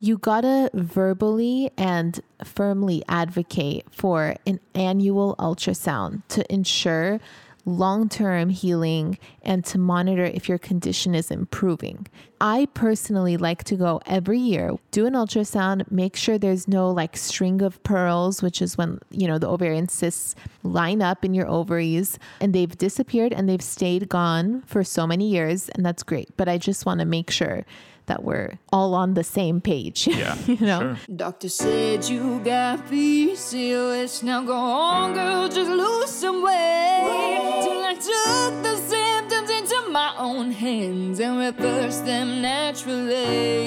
You gotta verbally and firmly advocate for an annual ultrasound to ensure long term healing and to monitor if your condition is improving. I personally like to go every year, do an ultrasound, make sure there's no like string of pearls, which is when, you know, the ovarian cysts line up in your ovaries and they've disappeared and they've stayed gone for so many years. And that's great. But I just wanna make sure that we're all on the same page. Yeah. you know? Sure. Doctor said you got PCOS. Now go on, girl, just lose some weight. Till I took the symptoms into my own hands and reversed them naturally.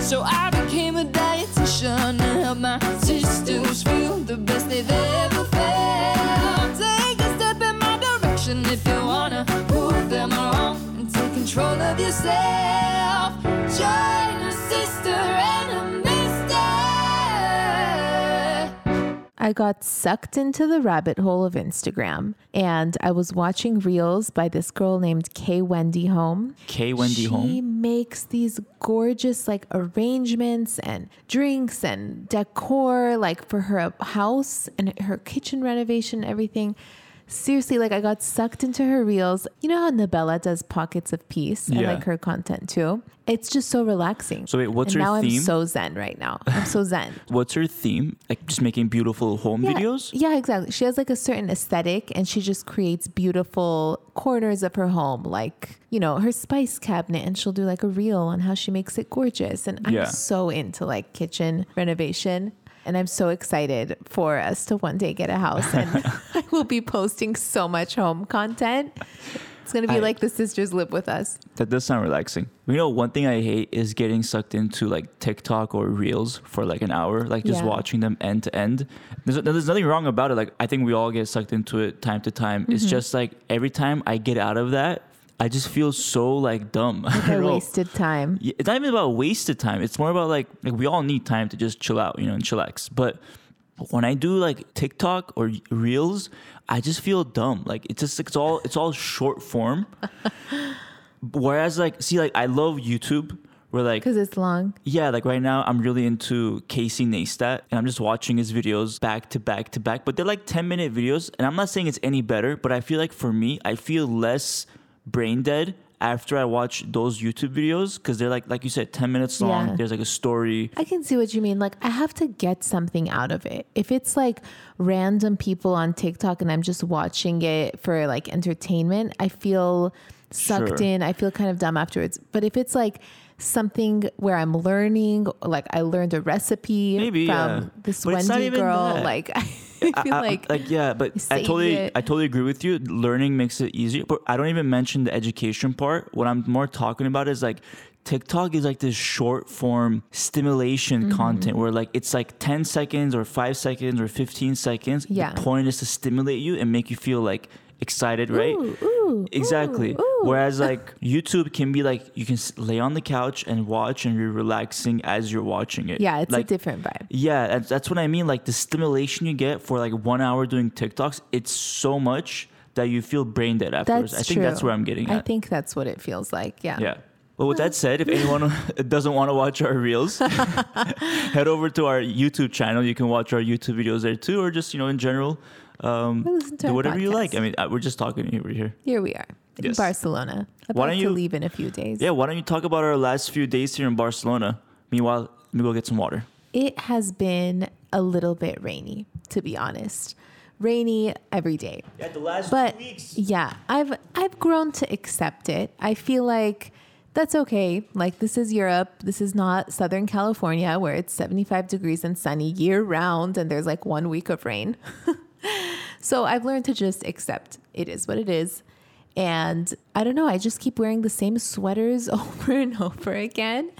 So I became a dietitian to help my sisters feel the best they've ever felt. Take a step in my direction if you wanna prove them wrong and take control of yourself. Join a sister and a mister. I got sucked into the rabbit hole of Instagram and I was watching reels by this girl named Kay Wendy Home. K Wendy she Home. She makes these gorgeous like arrangements and drinks and decor like for her house and her kitchen renovation everything. Seriously, like I got sucked into her reels. You know how Nabela does pockets of peace? Yeah. I like her content too. It's just so relaxing. So wait, what's and her now theme? I'm so zen right now. I'm so zen. What's her theme? Like just making beautiful home Yeah, videos? Yeah, exactly. She has like a certain aesthetic and she just creates beautiful corners of her home, like, you know, her spice cabinet, and she'll do like a reel on how she makes it gorgeous. And I'm Yeah. so into like kitchen renovation. And I'm so excited for us to one day get a house. And I will be posting so much home content. It's going to be I- like the sisters live with us. That does sound relaxing. You know, one thing I hate is getting sucked into like TikTok or Reels for like an hour, like just Yeah. watching them end to end. There's, there's nothing wrong about it. Like I think we all get sucked into it time to time. Mm-hmm. It's just like every time I get out of that, I just feel so like dumb. I I wasted time. It's not even about wasted time. It's more about like like we all need time to just chill out, you know, and chillax. But when I do like TikTok or Reels, I just feel dumb. Like it's just it's all it's all short form. Whereas like see like I love YouTube where like Because it's long. yeah, like right now I'm really into Casey Neistat and I'm just watching his videos back to back to back. But they're like 10 minute videos and I'm not saying it's any better, but I feel like for me, I feel less brain dead after I watch those YouTube videos because they're like like you said, 10 minutes long. Yeah. There's like a story. I can see what you mean. Like, I have to get something out of it. If it's like random people on TikTok and I'm just watching it for like entertainment, I feel sucked Sure. in. I feel kind of dumb afterwards. But if it's like something where I'm learning, like I learned a recipe Maybe, from yeah. this But Wendy girl, that. like I feel I- I- like, like yeah, but I totally it. I totally agree with you. Learning makes it easier, but I don't even mention the education part. What I'm more talking about is like TikTok is like this short form stimulation Mm-hmm. content where like it's like 10 seconds or 5 seconds or 15 seconds. Yeah. The point is to stimulate you and make you feel like excited, right? ooh, ooh, Exactly. ooh. Whereas like YouTube can be like you can lay on the couch and watch and you're relaxing as you're watching it. yeah, it's like, a different vibe. yeah, that's, that's what I mean. Like the stimulation you get for like one hour doing TikToks, it's so much that you feel brain dead afterwards. That's I think that's where I'm getting at. I think that's what it feels like. Yeah. yeah. Well, with that said, if anyone doesn't want to watch our reels, head over to our YouTube channel. You can watch our YouTube videos there too, or just you know in general, um, Or listen to do whatever you like. I mean, uh, we're just talking over here. Here we are in Yes. Barcelona. About Why don't to you- leave in a few days. Yeah. Why don't you talk about our last few days here in Barcelona? Meanwhile, let me go get some water. It has been a little bit rainy, to be honest. Rainy every day. Yeah, the last But weeks. yeah, I've I've grown to accept it. I feel like that's okay. Like this is Europe. This is not Southern California where it's 75 degrees and sunny year round and there's like one week of rain. so I've learned to just accept it is what it is. And I don't know, I just keep wearing the same sweaters over and over again.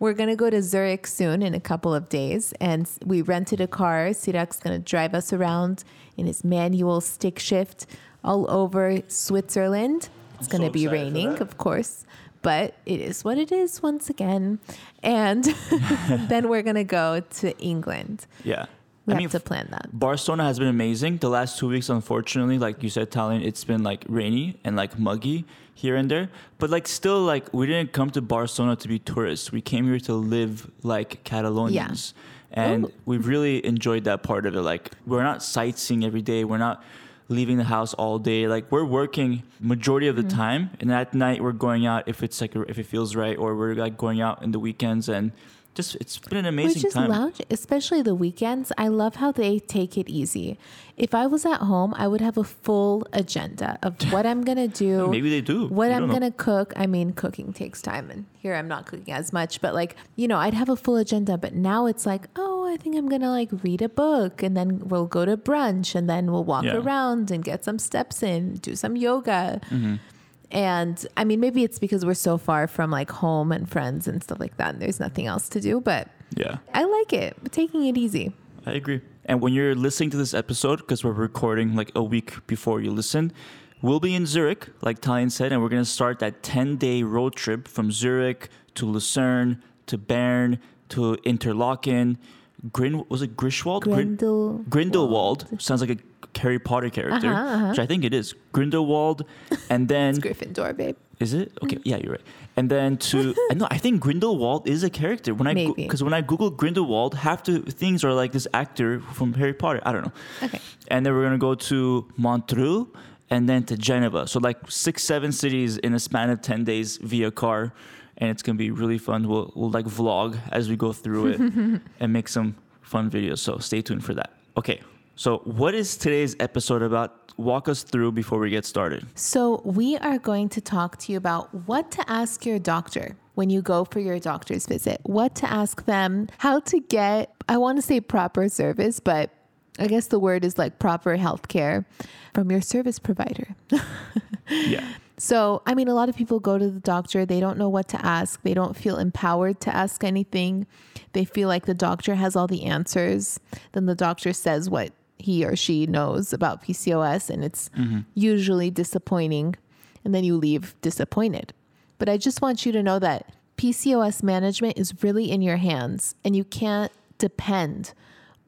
We're going to go to Zurich soon in a couple of days. And we rented a car. Sirak's going to drive us around in his manual stick shift all over Switzerland. It's going to so be raining, of course, but it is what it is once again. And then we're going to go to England. Yeah. We I have mean, to plan that. Barcelona has been amazing. The last two weeks, unfortunately, like you said, Tallene, it's been like rainy and like muggy here and there. But like still, like we didn't come to Barcelona to be tourists. We came here to live like Catalonians. And Ooh. we've really enjoyed that part of it. Like we're not sightseeing every day. We're not leaving the house all day. Like we're working majority of the Mm-hmm. time, and at night we're going out if it's like if it feels right, or we're like going out in the weekends and. Just, it's been an amazing just time. lounge, especially the weekends. I love how they take it easy. If I was at home, I would have a full agenda of what I'm gonna do. Maybe they do. What You I'm gonna cook. I mean, cooking takes time, and here I'm not cooking as much. But like, you know, I'd have a full agenda. But now it's like, oh, I think I'm gonna like read a book, and then we'll go to brunch, and then we'll walk Yeah. around and get some steps in, do some yoga. Mm-hmm. And I mean, maybe it's because we're so far from like home and friends and stuff like that, and there's nothing else to do. But Yeah. I like it. Taking it easy. I agree. And when you're listening to this episode, because we're recording like a week before you listen, we'll be in Zurich, like Tallene said, and we're going to start that 10 day road trip from Zurich to Lucerne to Bern to Interlaken. Grin, was it Grischwald? Grin- Grindel. Grindelwald. Sounds like a Harry Potter character, Uh-huh, uh-huh. which I think it is. Grindelwald. And then. It's Gryffindor, babe. Is it okay? Yeah, you're right. And then to I know I think Grindelwald is a character. When I because when I Google Grindelwald, half the things are like this actor from Harry Potter. I don't know. Okay. And then we're gonna go to Montreux and then to Geneva. So like six, seven cities in a span of ten days via car, and it's gonna be really fun. We'll we'll like vlog as we go through it and make some fun videos. So stay tuned for that. Okay. So what is today's episode about? Walk us through before we get started. So, we are going to talk to you about what to ask your doctor when you go for your doctor's visit, what to ask them, how to get, I want to say proper service, but I guess the word is like proper health care from your service provider. Yeah. So, I mean, a lot of people go to the doctor, they don't know what to ask, they don't feel empowered to ask anything. They feel like the doctor has all the answers. Then the doctor says what he or she knows about PCOS, and it's mm-hmm. usually disappointing. And then you leave disappointed. But I just want you to know that PCOS management is really in your hands, and you can't depend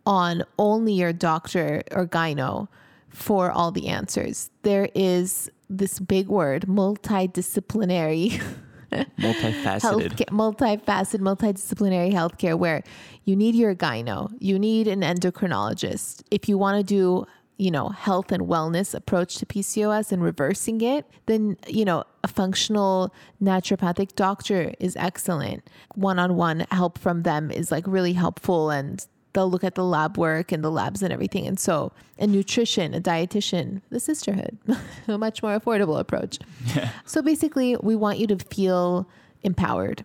on only your doctor or gyno for all the answers. There is this big word, multidisciplinary Multifaceted. healthcare, multifaceted, multidisciplinary healthcare, where you need your gyno, you need an endocrinologist. If you want to do, you know, health and wellness approach to PCOS and reversing it, then, you know, a functional naturopathic doctor is excellent. One on one help from them is like really helpful and they'll look at the lab work and the labs and everything. And so, a nutrition, a dietitian, the Cysterhood, a much more affordable approach. Yeah. So basically, we want you to feel empowered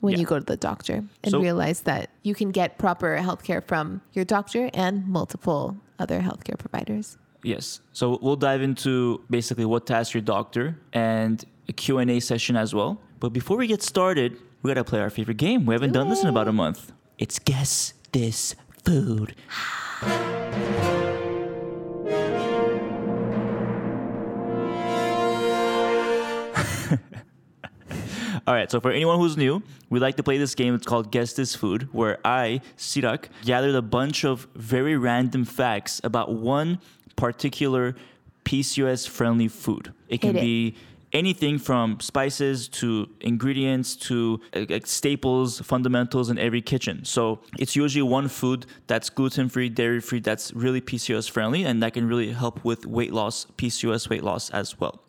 when Yeah. you go to the doctor and So- realize that you can get proper healthcare from your doctor and multiple other healthcare providers. Yes. So we'll dive into basically what to ask your doctor and a Q&A session as well. But before we get started, we got to play our favorite game. We haven't done this in about a month. It's guess this food. All right, so for anyone who's new, we like to play this game. It's called Guess This Food, where I, Sirak, gathered a bunch of very random facts about one particular PCOS friendly food. It can Hit it. be anything from spices to ingredients to uh, like staples, fundamentals in every kitchen. So it's usually one food that's gluten free, dairy free, that's really PCOS friendly, and that can really help with weight loss, PCOS weight loss as well.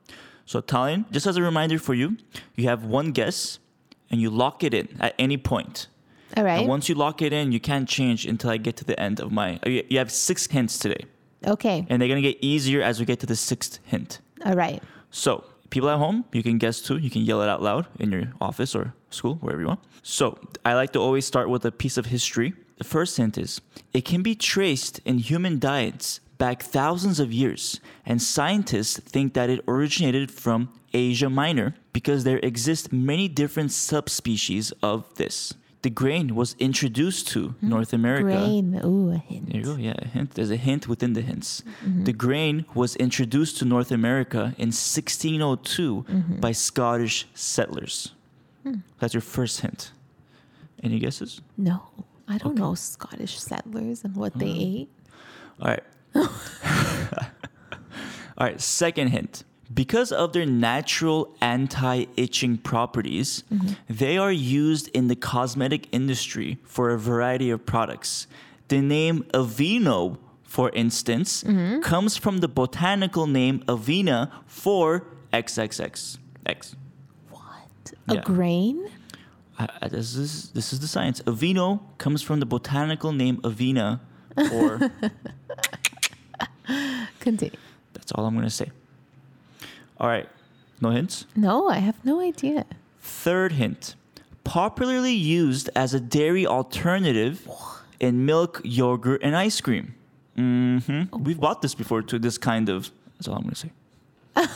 So, Tallene, just as a reminder for you, you have one guess and you lock it in at any point. All right. And once you lock it in, you can't change until I get to the end of my. You you have six hints today, okay. and they're gonna get easier as we get to the sixth hint. All right. So, people at home, you can guess too. You can yell it out loud in your office or school, wherever you want. So, I like to always start with a piece of history. The first hint is it can be traced in human diets back thousands of years, and scientists think that it originated from Asia Minor because there exist many different subspecies of this. The grain was introduced to hmm? North America. Grain. Ooh, a hint. There you go. Yeah, a hint. There's a hint within the hints. Mm-hmm. The grain was introduced to North America in 1602 mm-hmm. by Scottish settlers. Hmm. That's your first hint. Any guesses? No. I don't know Scottish settlers and what they mm. ate. All right. All right, second hint. Because of their natural anti itching properties, mm-hmm. they are used in the cosmetic industry for a variety of products. The name Aveeno, for instance, mm-hmm. comes from the botanical name Avena for XXX. X. What? A Yeah. grain? I, I- this is this is the science. Aveeno comes from the botanical name Avena, or Continue. that's all I'm gonna say. All right, no hints. No, I have no idea. Third hint: popularly used as a dairy alternative in milk, yogurt, and ice cream. hmm We've bought this before to this kind of. That's all I'm gonna say.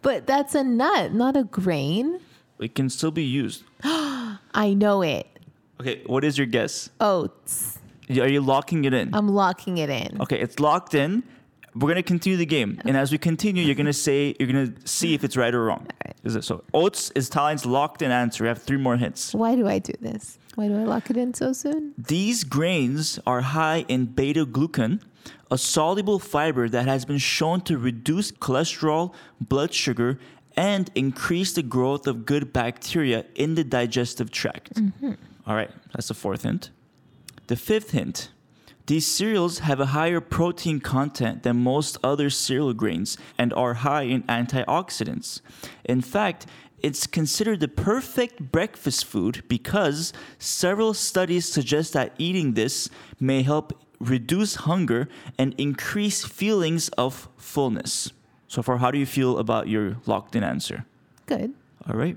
But that's a nut, not a grain. It can still be used. I know it. Okay, what is your guess? Oats. Are you locking it in? I'm locking it in. Okay, it's locked in. We're gonna continue the game, and as we continue, you're gonna say you're gonna see if it's right or wrong. right. Is it so? Oats is Tallene's locked in answer. We have three more hints. Why do I do this? Why do I lock it in so soon? These grains are high in beta glucan, a soluble fiber that has been shown to reduce cholesterol, blood sugar, and increase the growth of good bacteria in the digestive tract. Mm-hmm. All right, that's the fourth hint. The fifth hint these cereals have a higher protein content than most other cereal grains and are high in antioxidants. In fact, it's considered the perfect breakfast food because several studies suggest that eating this may help reduce hunger and increase feelings of fullness. So far, how do you feel about your locked in answer? Good. All right.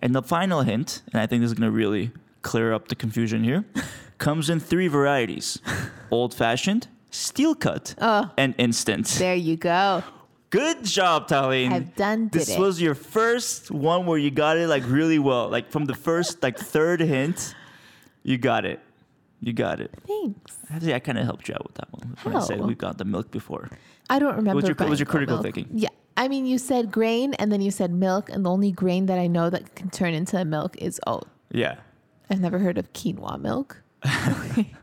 And the final hint, and I think this is going to really clear up the confusion here, comes in three varieties old fashioned, steel cut, Oh. and instant. There you go. Good job, Tallene. I've done This it. was your first one where you got it like really well. Like from the first, like third hint, you got it. You got it. Thanks. Actually, I kind of helped you out with that one when I said How? we got the milk before. I don't remember. What's your- buying what's your critical milk. thinking? Yeah. I mean, you said grain and then you said milk, and the only grain that I know that can turn into milk is oat. Yeah. I've never heard of quinoa milk.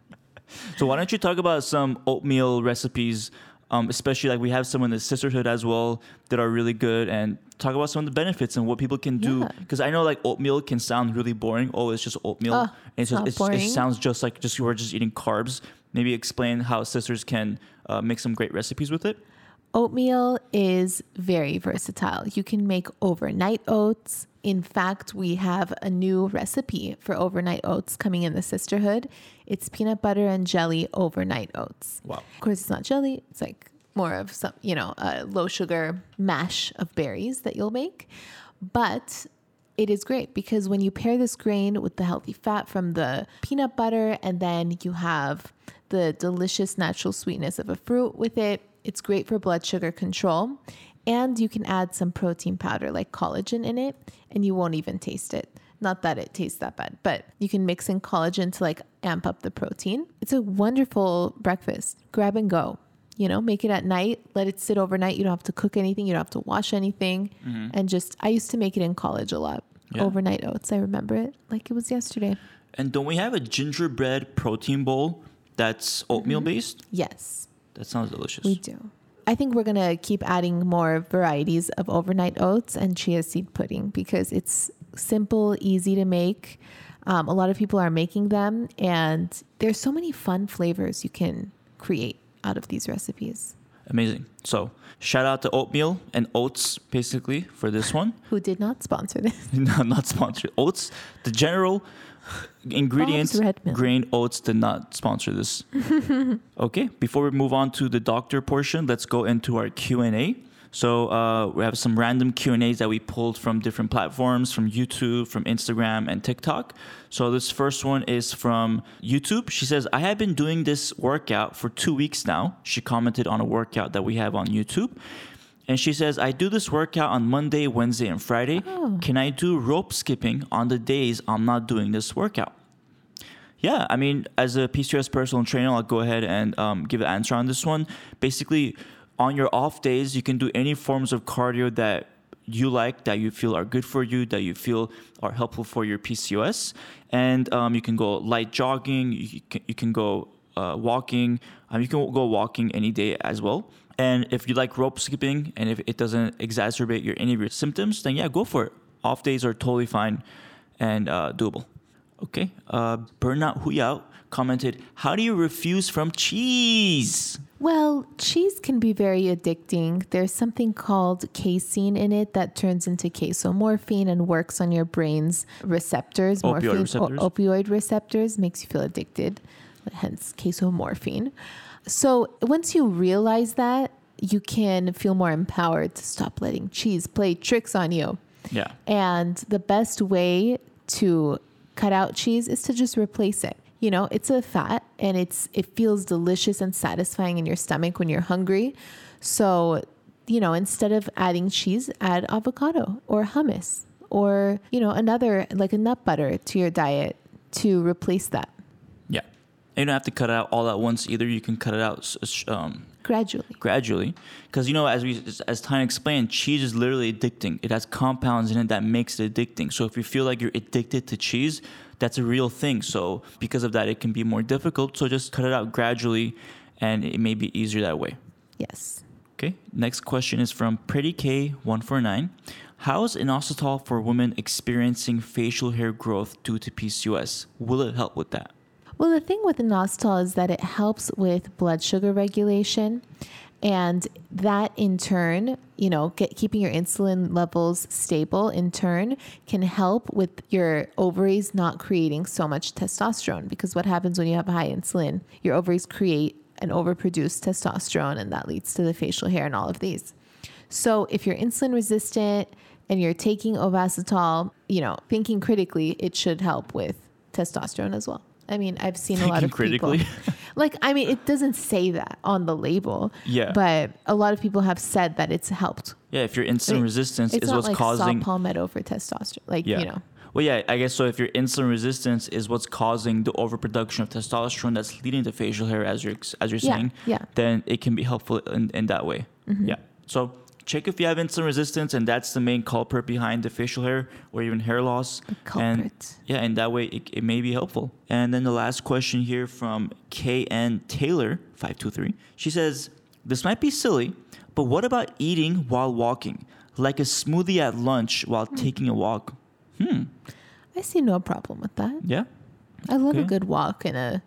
So why don't you talk about some oatmeal recipes, um, especially like we have some in the Cysterhood as well that are really good, and talk about some of the benefits and what people can do. Yeah. Because I know like oatmeal can sound really boring. Oh, it's just oatmeal. Oh, and it's just, it's, it sounds just like just you are just eating carbs. Maybe explain how sisters can uh, make some great recipes with it. Oatmeal is very versatile. You can make overnight oats. In fact, we have a new recipe for overnight oats coming in the Cysterhood. It's peanut butter and jelly overnight oats. Wow. Of course, it's not jelly. It's like more of some, you know, a low sugar mash of berries that you'll make. But it is great because when you pair this grain with the healthy fat from the peanut butter and then you have the delicious natural sweetness of a fruit with it, it's great for blood sugar control. And you can add some protein powder like collagen in it and you won't even taste it. Not that it tastes that bad, but you can mix in collagen to like amp up the protein. It's a wonderful breakfast. Grab and go. You know, make it at night, let it sit overnight. You don't have to cook anything, you don't have to wash anything. Mm-hmm. And just, I used to make it in college a lot. Yeah. Overnight oats. I remember it like it was yesterday. And don't we have a gingerbread protein bowl that's oatmeal mm-hmm. based? Yes, That sounds delicious. we do. I think we're to keep adding more varieties of overnight oats and chia seed pudding because it's simple, easy to make. Um, a lot of people are making them, and there's so many fun flavors you can create out of these recipes. Amazing. So shout out to oatmeal and oats basically for this one. Who did not sponsor this? no, not sponsored. Oats, the general ingredients, grain oats did not sponsor this. okay, before we move on to the doctor portion, let's go into our Q and A. So uh, we have some random Q and A's that we pulled from different platforms, from YouTube, from Instagram, and TikTok. So this first one is from YouTube. She says, "I have been doing this workout for two weeks now." She commented on a workout that we have on YouTube. And she says, I do this workout on Monday, Wednesday, and Friday. Can I do rope skipping on the days I'm not doing this workout? Yeah, I mean, as a PCOS personal trainer, I'll go ahead and um, give an answer on this one. Basically, on your off days, you can do any forms of cardio that you like that you feel are good for you, that you feel are helpful for your PCOS. And um, you can go light jogging, you can, you can go uh, walking, um, you can go walking any day as well. And if you like rope skipping and if it doesn't exacerbate your any of your symptoms, then yeah, go for it. Off days are totally fine and uh, doable. Okay. Uh, Burnout Huyao commented, How do you refuse from cheese? Well, cheese can be very addicting. There's something called casein in it that turns into casomorphine and works on your brain's receptors. Opioid Morphine, o- receptors. opioid receptors makes you feel addicted, hence casomorphine. So once you realize that, you can feel more empowered to stop letting cheese play tricks on you. Yeah. And the best way to cut out cheese is to just replace it. You know, it's a fat and it's it feels delicious and satisfying in your stomach when you're hungry. So, you know, instead of adding cheese, add avocado or hummus or, you know, another like a nut butter to your diet to replace that Yeah. And you don't have to cut it out all at once either. You can cut it out um, gradually. gradually. Because you know as we as Tyne explained cheese is literally addicting. It has compounds in it that makes it addicting. So if you feel like you're addicted to cheese that's a real thing. So because of that it can be more difficult. So just cut it out gradually and it may be easier that way. Yes. okay next question is from pretty k149 how is inositol for women experiencing facial hair growth due to pcos will it help with that Well, the thing with inositol is that it helps with blood sugar regulation. And that in turn, you know, get, keeping your insulin levels stable in turn can help with your ovaries not creating so much testosterone. Because what happens when you have high insulin? Your ovaries create and overproduce testosterone, and that leads to the facial hair and all of these. So if you're insulin resistant and you're taking ovasitol, you know, thinking critically, it should help with testosterone as well. I mean, I've seen a lot of critically? people. like, I mean, it doesn't say that on the label. Yeah. But a lot of people have said that it's helped. yeah if your insulin resistance it's is not what's like causing palmetto for testosterone. Like, Yeah. you know, Well, yeah, I guess so. If your insulin resistance is what's causing the overproduction of testosterone that's leading to facial hair, as you're as you're Yeah, saying, yeah. then it can be helpful in, in that way. Mm-hmm. Yeah. So check if you have insulin resistance, and that's the main culprit behind the facial hair or even hair loss. And culprit. yeah, and that way it, it may be helpful. And then the last question here from KN Taylor five two three. She says, "This might be silly, but what about eating while walking, like a smoothie at lunch while Hmm. taking a walk?" Hmm. I see no problem with that. Yeah. I love a good walk and a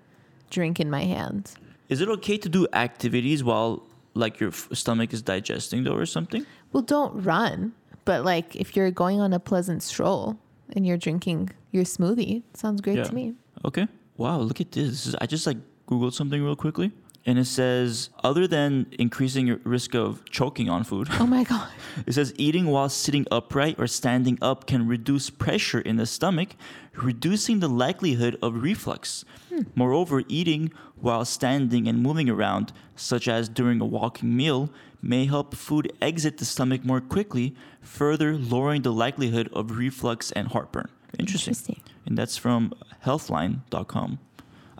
drink in my hand. Is it okay to do activities while like your f- stomach is digesting though or something? Well, don't run, but like if you're going on a pleasant stroll and you're drinking your smoothie, sounds great Yeah. to me. Okay. Wow, look at this. This is- I just like googled something real quickly and it says other than increasing your risk of choking on food, Oh my God. it says eating while sitting upright or standing up can reduce pressure in the stomach, reducing the likelihood of reflux. Hmm. Moreover, eating while standing and moving around, such as during a walking meal, may help food exit the stomach more quickly, further lowering the likelihood of reflux and heartburn. Interesting. Interesting. And that's from healthline.com.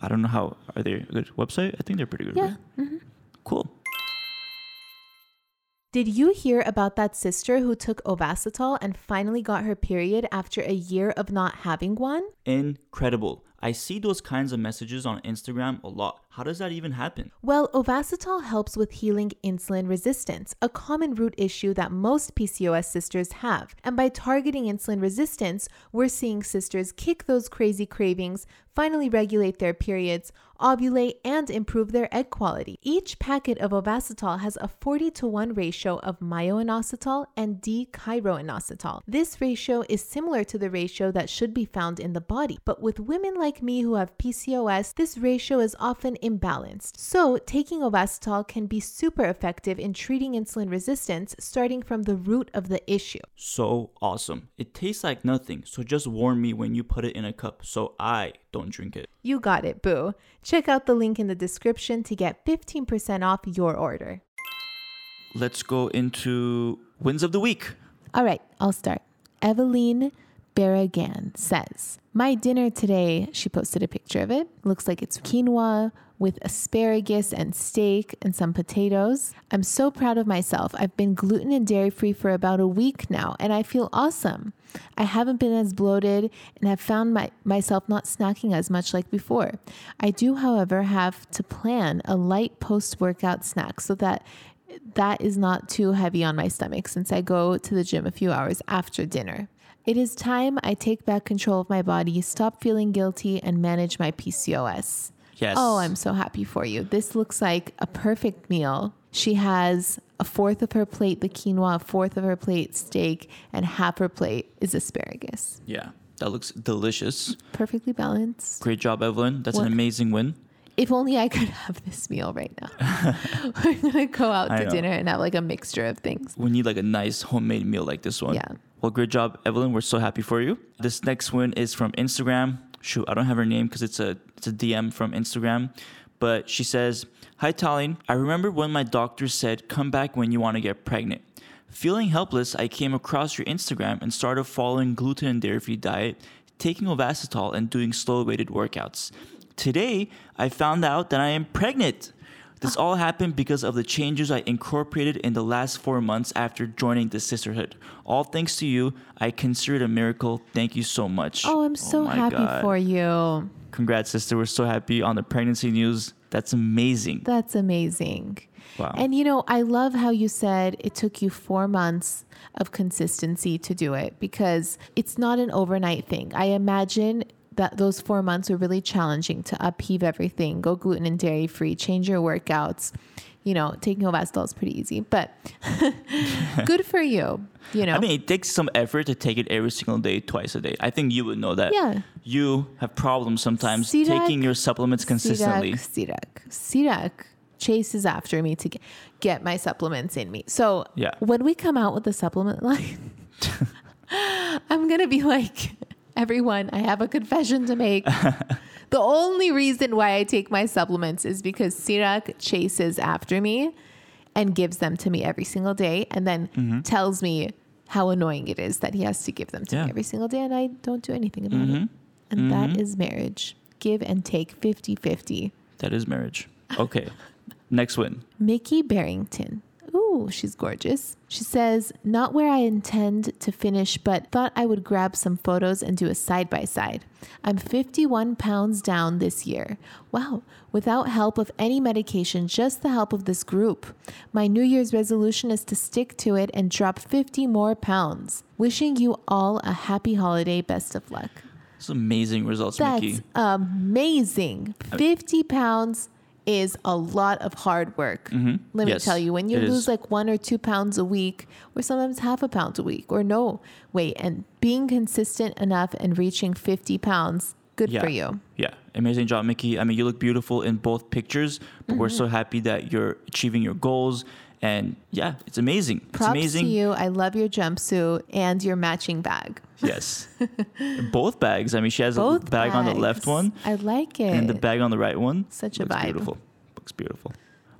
I don't know how are they a good website? I think they're pretty good. Yeah. right? Mm-hmm. Cool. Did you hear about that sister who took Ovasitol and finally got her period after a year of not having one? Incredible. I see those kinds of messages on Instagram a lot. How does that even happen? Well, Ovasitol helps with healing insulin resistance, a common root issue that most PCOS sisters have. And by targeting insulin resistance, we're seeing sisters kick those crazy cravings, finally regulate their periods, ovulate, and improve their egg quality. Each packet of Ovasitol has a 40 to 1 ratio of myoinositol and D-chiroinositol. This ratio is similar to the ratio that should be found in the body, but with women like me who have PCOS, this ratio is often imbalanced. So, taking Ovasitol can be super effective in treating insulin resistance starting from the root of the issue. So awesome. It tastes like nothing, so just warn me when you put it in a cup so I don't drink it. You got it, boo. Check out the link in the description to get 15% off your order. Let's go into wins of the week. All right, I'll start. Eveline Barragan says, My dinner today, she posted a picture of it. Looks like it's quinoa with asparagus and steak and some potatoes. I'm so proud of myself. I've been gluten and dairy free for about a week now, and I feel awesome. I haven't been as bloated and have found my, myself not snacking as much like before. I do, however, have to plan a light post workout snack so that that is not too heavy on my stomach since I go to the gym a few hours after dinner. It is time I take back control of my body, stop feeling guilty, and manage my PCOS. Yes. Oh, I'm so happy for you. This looks like a perfect meal. She has a fourth of her plate, the quinoa, a fourth of her plate, steak, and half her plate is asparagus. Yeah. That looks delicious. Perfectly balanced. Great job, Evelyn. That's What- an amazing win. If only I could have this meal right now. We're gonna go out I to know. dinner and have like a mixture of things. We need like a nice homemade meal like this one. Yeah. Well, great job, Evelyn. We're so happy for you. This next one is from Instagram. Shoot, I don't have her name because it's a it's a DM from Instagram, but she says, "Hi, Tallene. I remember when my doctor said come back when you want to get pregnant. Feeling helpless, I came across your Instagram and started following gluten and dairy-free diet, taking Ovasitol, and doing slow-weighted workouts. Today, I found out that I am pregnant." This all happened because of the changes I incorporated in the last four months after joining the Cysterhood. All thanks to you. I consider it a miracle. Thank you so much. Oh, I'm so oh my happy God. for you. Congrats, sister. We're so happy on the pregnancy news. That's amazing. That's amazing. Wow. And you know, I love how you said it took you four months of consistency to do it because it's not an overnight thing. I imagine that those four months were really challenging to upheave everything, go gluten and dairy free, change your workouts. You know, taking Ovasitol is pretty easy, but good for you. You know, I mean, it takes some effort to take it every single day, twice a day. I think you would know that. Yeah. You have problems sometimes taking your supplements consistently. Sirak, Sirak chases after me to get, get my supplements in me. So Yeah. when we come out with the supplement line, I'm gonna be like, everyone, I have a confession to make. the only reason why I take my supplements is because Sirak chases after me and gives them to me every single day and then mm-hmm. tells me how annoying it is that he has to give them to Yeah. me every single day and I don't do anything about it. Mm-hmm. And that mm-hmm. is marriage. Give and take 50 50. That is marriage. Okay. Next win. Mickey Barrington. Ooh, she's gorgeous. She says, Not where I intend to finish, but thought I would grab some photos and do a side by side. I'm 51 pounds down this year. Wow, without help of any medication, just the help of this group. My New Year's resolution is to stick to it and drop 50 more pounds. Wishing you all a happy holiday. Best of luck. It's amazing results, That's Mickey. amazing. 50 pounds is a lot of hard work. Let me Mm-hmm. Yes, tell you, when you lose is. like one or two pounds a week, or sometimes half a pound a week, or no weight, and being consistent enough and reaching 50 pounds, good yeah. for you. Yeah. Amazing job, Mickey. I mean, you look beautiful in both pictures, but we're Mm-hmm. so happy that you're achieving your goals. And yeah, it's amazing. it's Props amazing. to you. I love your jumpsuit and your matching bag. Yes. both bags. I mean, she has Both a bag on the left one I like it. and the bag on the right one. Such a Looks vibe. Beautiful. Looks beautiful.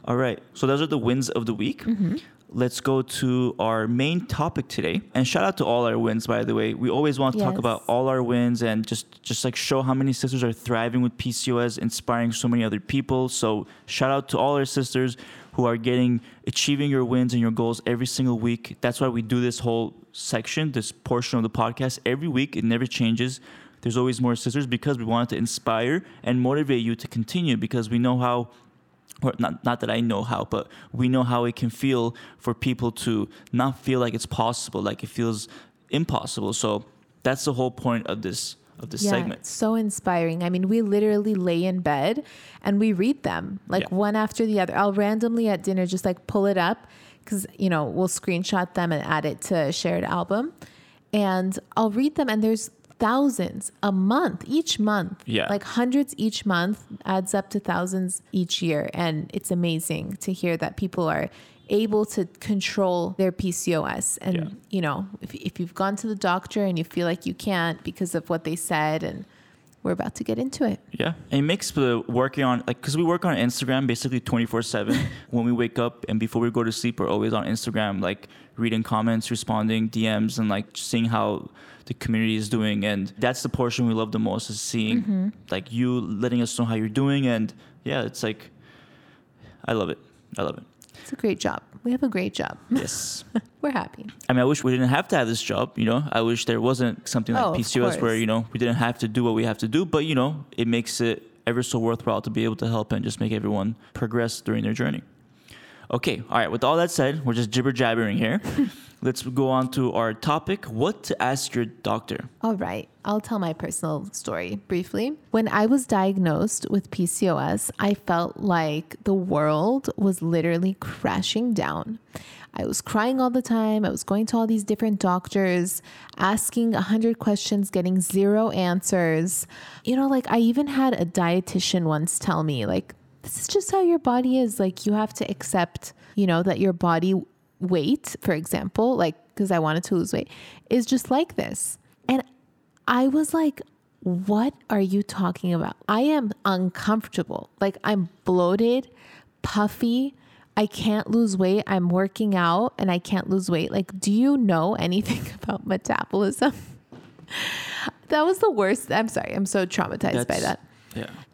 All right. So those are the wins of the week. Mm-hmm. Let's go to our main topic today. And shout out to all our wins, by the way. We always want to talk about all our wins and just just like show how many sisters are thriving with PCOS, inspiring so many other people. So shout out to all our sisters who are getting achieving your wins and your goals every single week. That's why we do this whole section, this portion of the podcast every week. It never changes. There's always more sisters because we wanted to inspire and motivate you to continue because we know how or not, not that I know how, but we know how it can feel for people to not feel like it's possible, like it feels impossible. So that's the whole point of this of this yeah, segment. so inspiring. I mean, we literally lay in bed and we read them like Yeah. one after the other. I'll randomly at dinner just like pull it up because, you know, we'll screenshot them and add it to a shared album. And I'll read them, and there's thousands a month, each month. Yeah. Like hundreds each month adds up to thousands each year. And it's amazing to hear that people are able to control their PCOS. And, Yeah. you know, if, if you've gone to the doctor and you feel like you can't because of what they said and we're about to get into it. Yeah, and it makes the working on like because we work on Instagram basically twenty four seven. When we wake up and before we go to sleep, we're always on Instagram, like reading comments, responding DMs, and like seeing how the community is doing. And that's the portion we love the most is seeing mm-hmm. like you letting us know how you're doing. And yeah, it's like I love it. I love it. It's a great job. We have a great job. Yes. We're happy. I mean, I wish we didn't have to have this job. You know, I wish there wasn't something like Oh, PCOS where you know we didn't have to do what we have to do. But you know, it makes it ever so worthwhile to be able to help and just make everyone progress during their journey. Okay, all right. With all that said, we're just jibber jabbering here. Let's go on to our topic: what to ask your doctor. All right. I'll tell my personal story briefly. When I was diagnosed with PCOS, I felt like the world was literally crashing down. I was crying all the time. I was going to all these different doctors, asking a 100 questions, getting zero answers. You know, like I even had a dietitian once tell me, like, this is just how your body is. Like, you have to accept, you know, that your body weight, for example, like, because I wanted to lose weight, is just like this. And I was like, what are you talking about? I am uncomfortable. Like, I'm bloated, puffy. I can't lose weight. I'm working out and I can't lose weight. Like, do you know anything about metabolism? that was the worst. I'm sorry. I'm so traumatized by that.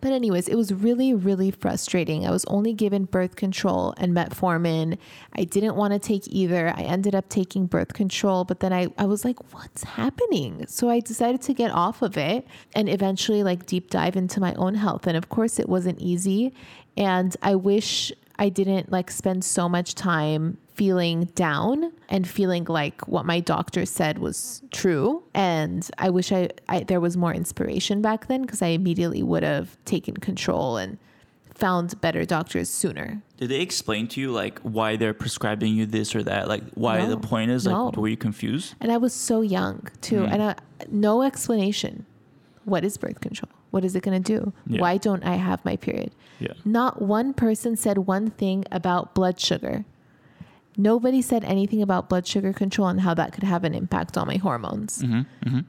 But anyways, it was really, really frustrating. I was only given birth control and metformin. I didn't want to take either. I ended up taking birth control, but then I, I was like, what's happening? So I decided to get off of it and eventually like deep dive into my own health. And of course it wasn't easy. And I wish I didn't like spend so much time feeling down and feeling like what my doctor said was true. And I wish I, I there was more inspiration back then because I immediately would have taken control and found better doctors sooner. Did they explain to you like why they're prescribing you this or that? Like why No. the point is? Like No. were you confused? And I was so young too. Mm-hmm. And I, no explanation. What is birth control? What is it going to do? Yeah. Why don't I have my period? Yeah. Not one person said one thing about blood sugar. Nobody said anything about blood sugar control and how that could have an impact on my hormones. Mm-hmm.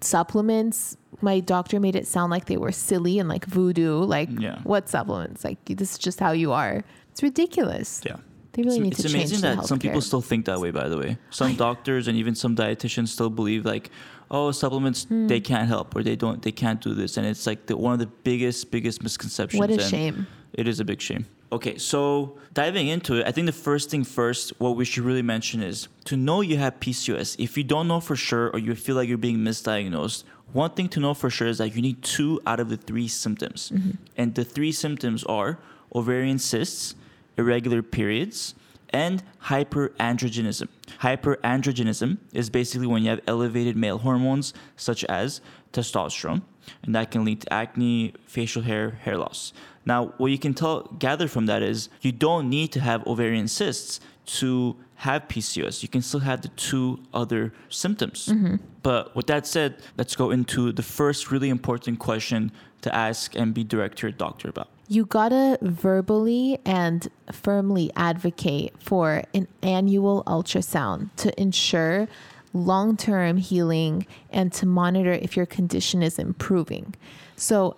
Supplements, my doctor made it sound like they were silly and like voodoo. Like, Yeah. what supplements? Like, this is just how you are. It's ridiculous. Yeah. They really it's, need it's to change It's amazing the that some people still think that way by the way some doctors and even some dietitians still believe like oh supplements Hmm. they can't help or they don't they can't do this and it's like the, one of the biggest biggest misconceptions What a and shame. it is a big shame okay so diving into it i think the first thing first what we should really mention is to know you have pcos if you don't know for sure or you feel like you're being misdiagnosed one thing to know for sure is that you need two out of the three symptoms mm-hmm. and the three symptoms are ovarian cysts irregular periods, and hyperandrogenism. Hyperandrogenism is basically when you have elevated male hormones such as testosterone, and that can lead to acne, facial hair, hair loss. Now, what you can tell gather from that is you don't need to have ovarian cysts to have PCOS. You can still have the two other symptoms. Mm-hmm. But with that said, let's go into the first really important question to ask and be direct to your doctor about. you gotta verbally and firmly advocate for an annual ultrasound to ensure long term healing and to monitor if your condition is improving. So,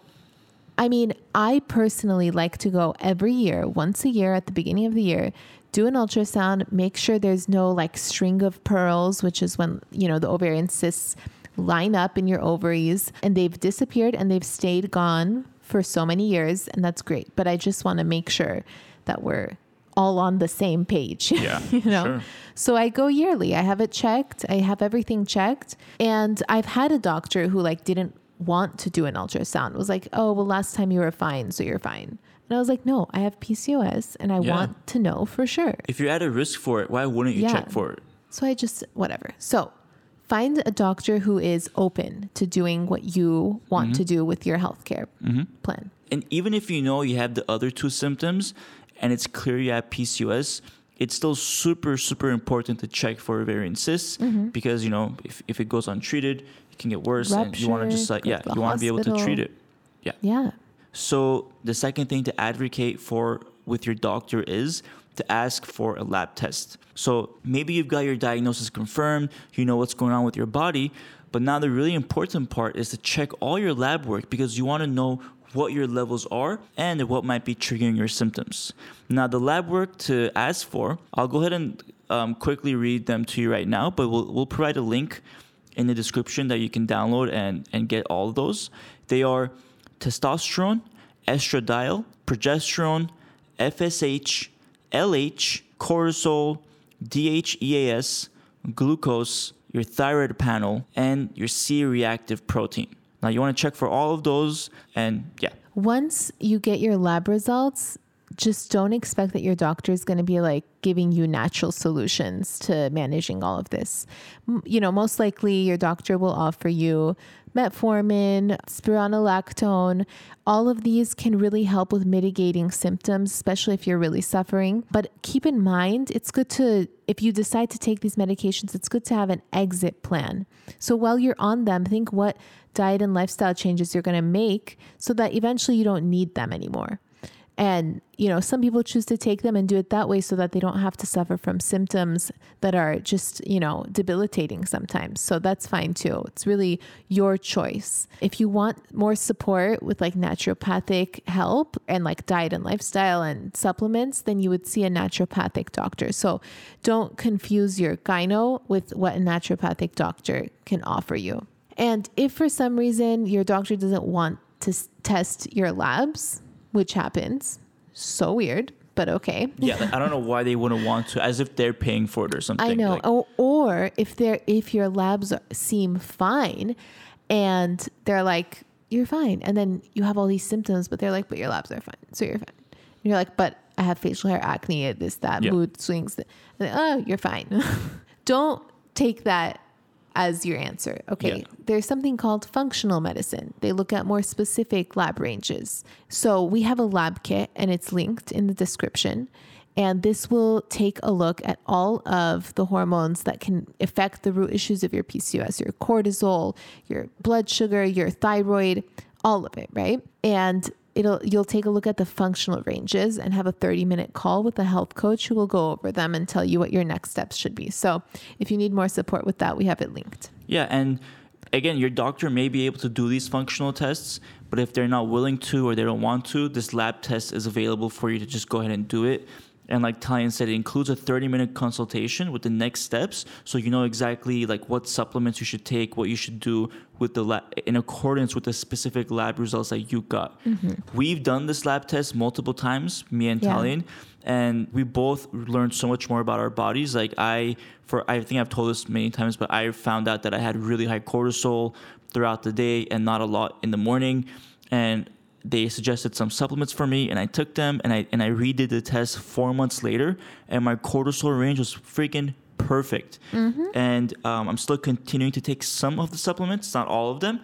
I mean, I personally like to go every year, once a year at the beginning of the year, do an ultrasound, make sure there's no like string of pearls, which is when, you know, the ovarian cysts line up in your ovaries and they've disappeared and they've stayed gone for so many years. And that's great. But I just want to make sure that we're all on the same page. Yeah, you know? sure. So I go yearly. I have it checked. I have everything checked. And I've had a doctor who like didn't want to do an ultrasound. Was like, "Oh, well last time you were fine, so you're fine." And I was like, "No, I have PCOS and I Yeah. want to know for sure." If you're at a risk for it, why wouldn't you Yeah. check for it? So I just whatever. So find a doctor who is open to doing what you want to do with your healthcare plan. And even if you know you have the other two symptoms and it's clear you have PCOS, it's still super, super important to check for ovarian cysts Mm-hmm. because, you know, if, if it goes untreated, can get worse and you want to just like, yeah, you want to be able to treat it. Yeah. Yeah. So the second thing to advocate for with your doctor is to ask for a lab test. So maybe you've got your diagnosis confirmed, you know what's going on with your body, But now the really important part is to check all your lab work because you want to know what your levels are and what might be triggering your symptoms. Now, the lab work to ask for, I'll go ahead and um, quickly read them to you right now, but we'll, we'll provide a link in the description that you can download and, and get all of those. They are testosterone, estradiol, progesterone, FSH, LH, cortisol, DHEAS, glucose, your thyroid panel, and your C reactive protein. Now you want to check for all of those and yeah. Once you get your lab results, just don't expect that your doctor is going to be like giving you natural solutions to managing all of this. M- You know, most likely your doctor will offer you metformin, spironolactone. All of these can really help with mitigating symptoms, especially if you're really suffering. But keep in mind, it's good to, if you decide to take these medications, it's good to have an exit plan. So while you're on them, think what diet and lifestyle changes you're going to make so that eventually you don't need them anymore. And, you know, some people choose to take them and do it that way so that they don't have to suffer from symptoms that are just, you know, debilitating sometimes. So that's fine too. It's really your choice. If you want more support with like naturopathic help and like diet and lifestyle and supplements, then you would see a naturopathic doctor. So don't confuse your gyno with what a naturopathic doctor can offer you. And if for some reason your doctor doesn't want to test your labs, which happens. So weird, but okay. Yeah, like, I don't know why they wouldn't want to, as if they're paying for it or something. I know. Like, or, or if they're if your labs seem fine and they're like you're fine and then you have all these symptoms but they're like but your labs are fine. So you're fine. And you're like but I have facial hair acne, this that Yeah. mood swings. Oh, you're fine. Don't take that as your answer. Okay. Yeah. There's something called functional medicine. They look at more specific lab ranges. So we have a lab kit and it's linked in the description. And this will take a look at all of the hormones that can affect the root issues of your PCOS, your cortisol, your blood sugar, your thyroid, all of it, right? And it'll you'll take a look at the functional ranges and have a 30 minute call with a health coach who will go over them and tell you what your next steps should be. So, if you need more support with that, we have it linked. Yeah, and again, your doctor may be able to do these functional tests, but if they're not willing to or they don't want to, this lab test is available for you to just go ahead and do it. And like Tallene said, it includes a 30 minute consultation with the next steps. So you know exactly like what supplements you should take, what you should do with the lab in accordance with the specific lab results that you got. Mm-hmm. We've done this lab test multiple times, me and Yeah. Tallene, and we both learned so much more about our bodies. Like I, for I think I've told this many times, but I found out that I had really high cortisol throughout the day and not a lot in the morning, and they suggested some supplements for me, and I took them, and I and I redid the test four months later, and my cortisol range was freaking perfect. And um, I'm still continuing to take some of the supplements, not all of them,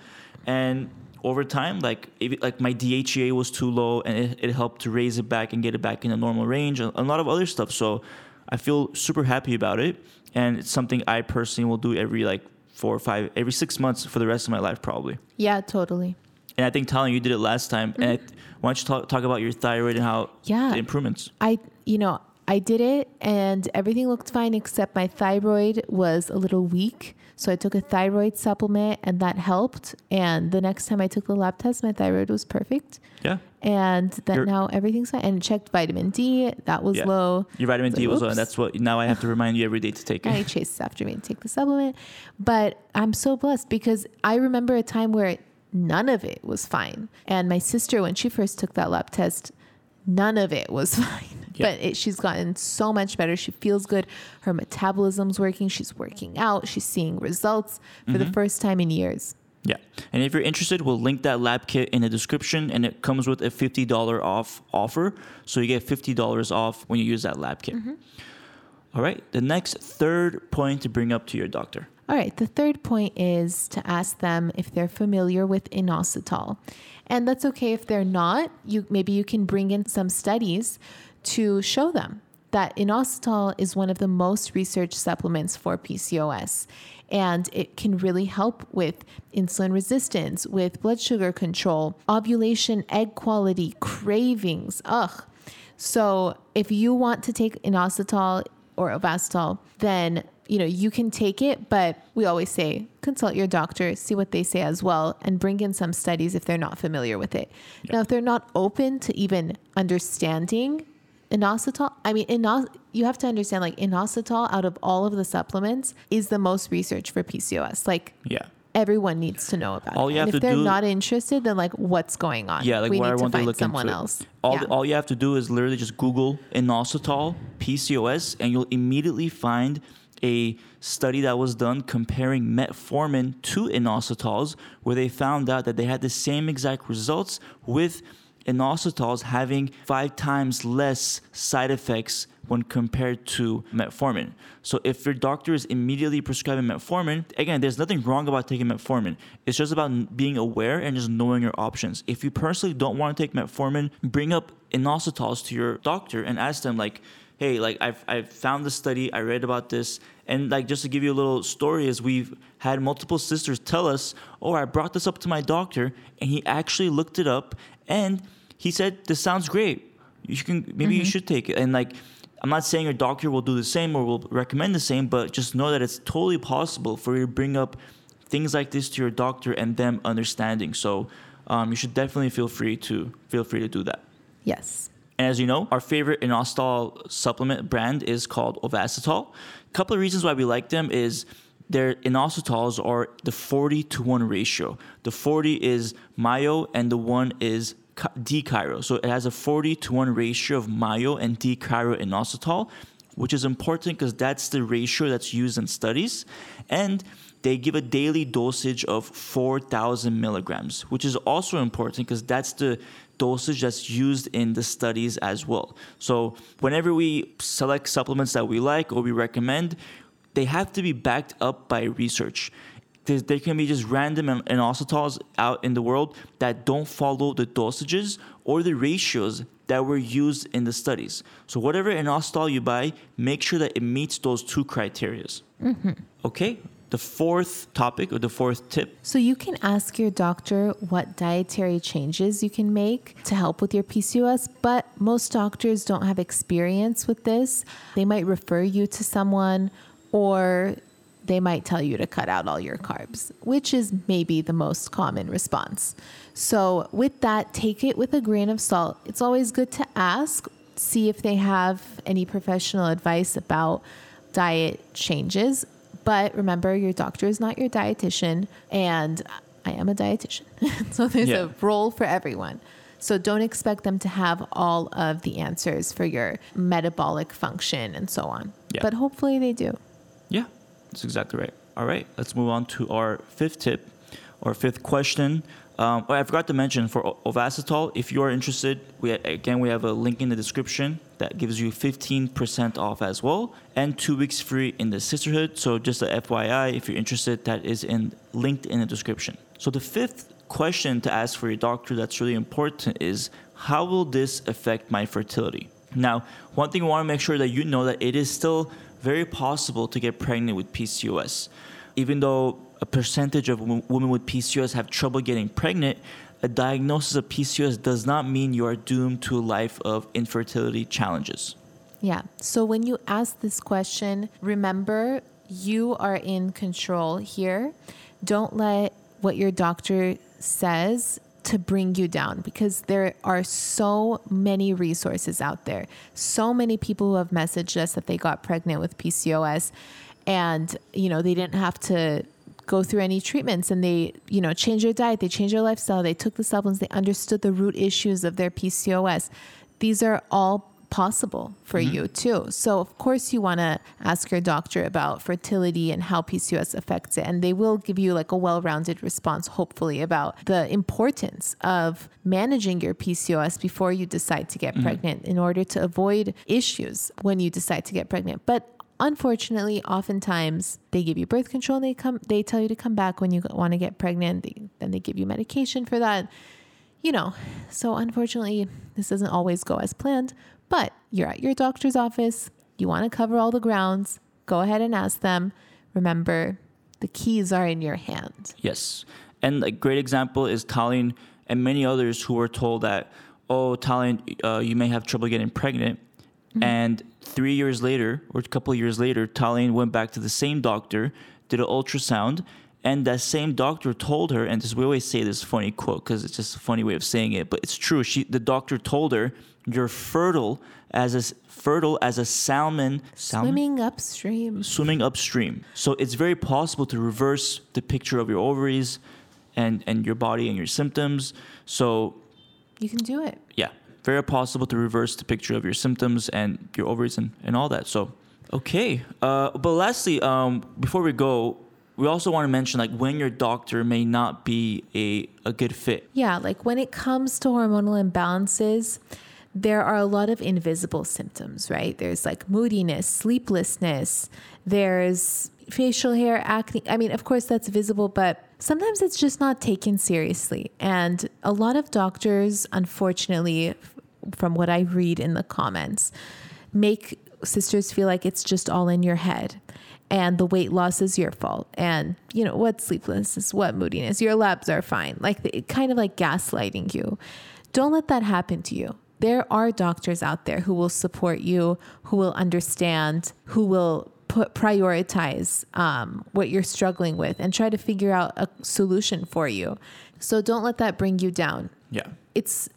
and over time, like if, like my DHEA was too low, and it, it helped to raise it back and get it back in a normal range, and a lot of other stuff. So I feel super happy about it, and it's something I personally will do every like four or five, every six months for the rest of my life, probably. Yeah, totally. And I think Tallene, you did it last time. And I, mm-hmm. why don't you talk, talk about your thyroid and how Yeah. the improvements? I, you know, I did it and everything looked fine except my thyroid was a little weak. So I took a thyroid supplement and that helped. And the next time I took the lab test, my thyroid was perfect. Yeah, And that now everything's fine. And checked vitamin D, that was Yeah. low. your vitamin It's D like, was low, and that's what now I have to remind you every day to take And it. he chases after me and take the supplement. But I'm so blessed because I remember a time where none of it was fine. And my sister, when she first took that lab test, none of it was fine. Yeah. But it, she's gotten so much better. She feels good. Her metabolism's working. She's working out. She's seeing results for the mm-hmm. first time in years. Yeah. And if you're interested, we'll link that lab kit in the description and it comes with a $50 off offer. So you get $50 off when you use that lab kit. Mm-hmm. All right. The next third point to bring up to your doctor. All right. The third point is to ask them if they're familiar with inositol. And that's okay if they're not. You maybe you can bring in some studies to show them that inositol is one of the most researched supplements for PCOS. And it can really help with insulin resistance, with blood sugar control, ovulation, egg quality, cravings. Ugh. So if you want to take inositol or Ovasitol, then you know, you can take it, but we always say consult your doctor, see what they say as well, and bring in some studies if they're not familiar with it. Now, if they're not open to even understanding inositol, I mean, inos- you have to understand like inositol out of all of the supplements is the most research for PCOS. Like, Yeah. everyone needs to know about All it. you and have if to they're do- not interested, then like, what's going on? Yeah, like we why need to won't they find look someone into else. All, Yeah. all you have to do is literally just Google inositol PCOS, and you'll immediately find a study that was done comparing metformin to inositols, where they found out that they had the same exact results with inositols having five times less side effects when compared to metformin. So if your doctor is immediately prescribing metformin, again, there's nothing wrong about taking metformin. It's just about being aware and just knowing your options. If you personally don't want to take metformin, bring up inositols to your doctor and ask them like, hey, like I've, I've found this study, I read about this. And like just to give you a little story is we've had multiple sisters tell us, oh, I brought this up to my doctor and he actually looked it up and he said, this sounds great. You can, maybe you should take it. And like, I'm not saying your doctor will do the same or will recommend the same, but just know that it's totally possible for you to bring up things like this to your doctor and them understanding. So um, you should definitely feel free to feel free to do that. Yes. And as you know, our favorite inositol supplement brand is called Ovasitol. A couple of reasons why we like them is their inositols are the 40 to 1 ratio. The 40 is myo and the 1 is Chi- D-Chiro. So it has a 40 to 1 ratio of myo and D-Chiro inositol, which is important because that's the ratio that's used in studies. And they give a daily dosage of 4,000 milligrams, which is also important because that's the dosage that's used in the studies as well. So, whenever we select supplements that we like or we recommend, they have to be backed up by research. There, there can be just random inositols out in the world that don't follow the dosages or the ratios that were used in the studies. So, whatever inositol you buy, make sure that it meets those two criterias. Mm-hmm. Okay, the fourth topic or the fourth tip So you can ask your doctor what dietary changes you can make to help with your PCOS, but most doctors don't have experience with this. They might refer you to someone or they might tell you to cut out all your carbs, which is maybe the most common response. So with that, take it with a grain of salt. It's always good to ask, see if they have any professional advice about diet changes. But remember, your doctor is not your dietitian, and I am a dietitian. so there's Yeah. a role for everyone. So don't expect them to have all of the answers for your metabolic function and so on. Yeah. But hopefully they do. Yeah, that's exactly right. All right, let's move on to our fifth tip or fifth question. Um, oh, I forgot to mention for O- Ovasitol, if you are interested, we again we have a link in the description that gives you 15% off as well, and two weeks free in the Cysterhood. So just a FYI, if you're interested, that is in linked in the description. So the fifth question to ask for your doctor that's really important is how will this affect my fertility? Now, one thing I want to make sure that you know that it is still very possible to get pregnant with PCOS. Even though a percentage of women with PCOS have trouble getting pregnant, a diagnosis of PCOS does not mean you are doomed to a life of infertility challenges. Yeah. So when you ask this question, remember you are in control here. Don't let what your doctor says to bring you down because there are so many resources out there. So many people who have messaged us that they got pregnant with PCOS and you know they didn't have to go through any treatments and they you know changed their diet they changed their lifestyle they took the supplements they understood the root issues of their pcos these are all possible for mm-hmm. you too. So of course you want to ask your doctor about fertility and how pcos affects it and they will give you like a well-rounded response hopefully about the importance of managing your pcos before you decide to get mm-hmm. pregnant in order to avoid issues when you decide to get pregnant. But unfortunately oftentimes they give you birth control and they come they tell you to come back when you want to get pregnant they, then they give you medication for that you know so unfortunately this doesn't always go as planned but you're at your doctor's office you want to cover all the grounds go ahead and ask them remember the keys are in your hand Yes. And a great example is Tallene and many others who were told that, oh, Tallene, uh, you may have trouble getting pregnant. And three years later, or a couple of years later, Tallene went back to the same doctor, did an ultrasound, and that same doctor told her, and this we always say this funny quote because it's just a funny way of saying it, but it's true. She, the doctor told her, "You're fertile as a fertile as a salmon, salmon Swimming upstream. swimming upstream. So it's very possible to reverse the picture of your ovaries and, and your body and your symptoms. So You can do it. yeah, very possible to reverse the picture of your symptoms and your ovaries and, and all that. So okay. Uh, but lastly, um, before we go, we also want to mention like when your doctor may not be a, a good fit. Yeah, like when it comes to hormonal imbalances, there are a lot of invisible symptoms, right? There's like moodiness, sleeplessness, there's facial hair, acne. I mean, of course, that's visible, but sometimes it's just not taken seriously. And a lot of doctors, unfortunately, from what I read in the comments, make sisters feel like it's just all in your head and the weight loss is your fault. And you know what sleeplessness what moodiness your labs are fine. Like the, kind of like gaslighting you. Don't let that happen to you. There are doctors out there who will support you who will understand who will put prioritize um, what you're struggling with and try to figure out a solution for you. So don't let that bring you down. Yeah. it's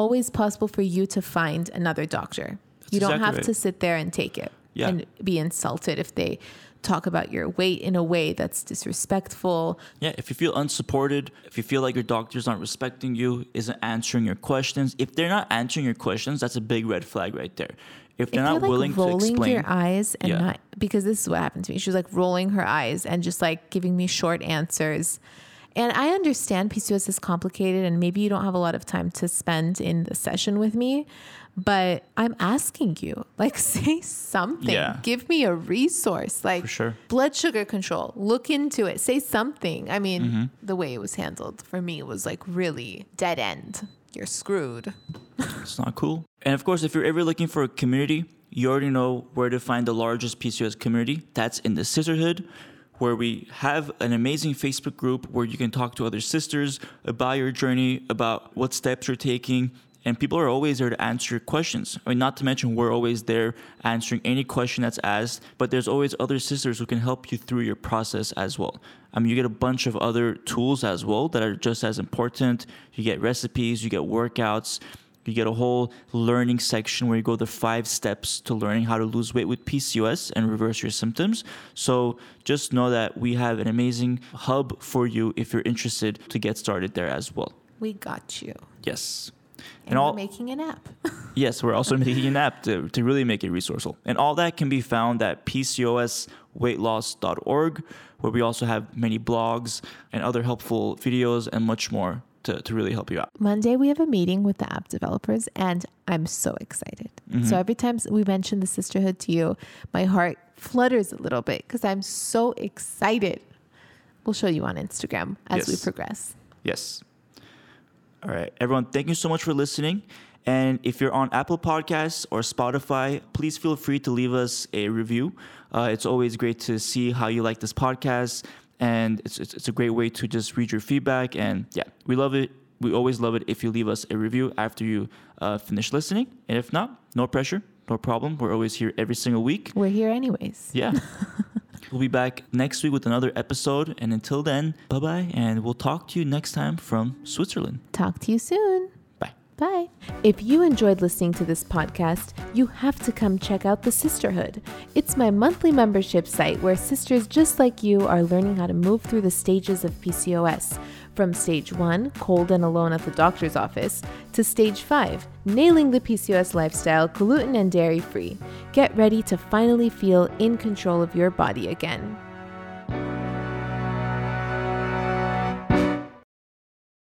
always possible for you to find another doctor. you don't exactly have right. to sit there and take it Yeah. and be insulted if they talk about your weight in a way that's disrespectful. Yeah, if you feel unsupported, if you feel like your doctors aren't respecting you, isn't answering your questions, if they're not answering your questions, that's a big red flag right there. If they're if not like willing to rolling explain, your eyes and Yeah. not because this is what happened to me. She was like rolling her eyes and just like giving me short answers. And I understand PCOS is complicated and maybe you don't have a lot of time to spend in the session with me, but I'm asking you, like say something. Yeah. Give me a resource. Like sure. blood sugar control. Look into it. Say something. I mean, Mm-hmm. the way it was handled for me was like really dead end. You're screwed. it's not cool. And of course, if you're ever looking for a community, you already know where to find the largest PCOS community. That's in the Cysterhood, where we have an amazing Facebook group where you can talk to other sisters about your journey, about what steps you're taking. And people are always there to answer your questions. I mean, not to mention, we're always there answering any question that's asked, but there's always other sisters who can help you through your process as well. I mean, you get a bunch of other tools as well that are just as important. You get recipes, you get workouts, you get a whole learning section where you go the five steps to learning how to lose weight with PCOS and reverse your symptoms. So just know that we have an amazing hub for you if you're interested to get started there as well. We got you. Yes. And, we're making an app. Yes, we're also making an app to, to really make it resourceful. And all that can be found at PCOSweightloss.org, where we also have many blogs and other helpful videos and much more to, to really help you out. Monday, we have a meeting with the app developers, and I'm so excited. So every time we mention the Cysterhood to you, my heart flutters a little bit because I'm so excited. We'll show you on Instagram as we progress. Yes. All right, everyone, thank you so much for listening. And if you're on Apple Podcasts or Spotify, please feel free to leave us a review. Uh, it's always great to see how you like this podcast. And it's, it's, it's a great way to just read your feedback. And yeah, we love it. We always love it if you leave us a review after you uh, finish listening. And if not, no pressure, no problem. We're always here every single week. We're here anyways. Yeah. we'll be back next week with another episode. And until then, bye bye. And we'll talk to you next time from Switzerland. Talk to you soon. Bye. If you enjoyed listening to this podcast, you have to come check out The Cysterhood. It's my monthly membership site where sisters just like you are learning how to move through the stages of PCOS. From stage one, cold and alone at the doctor's office, to stage five, nailing the PCOS lifestyle, gluten and dairy free. Get ready to finally feel in control of your body again.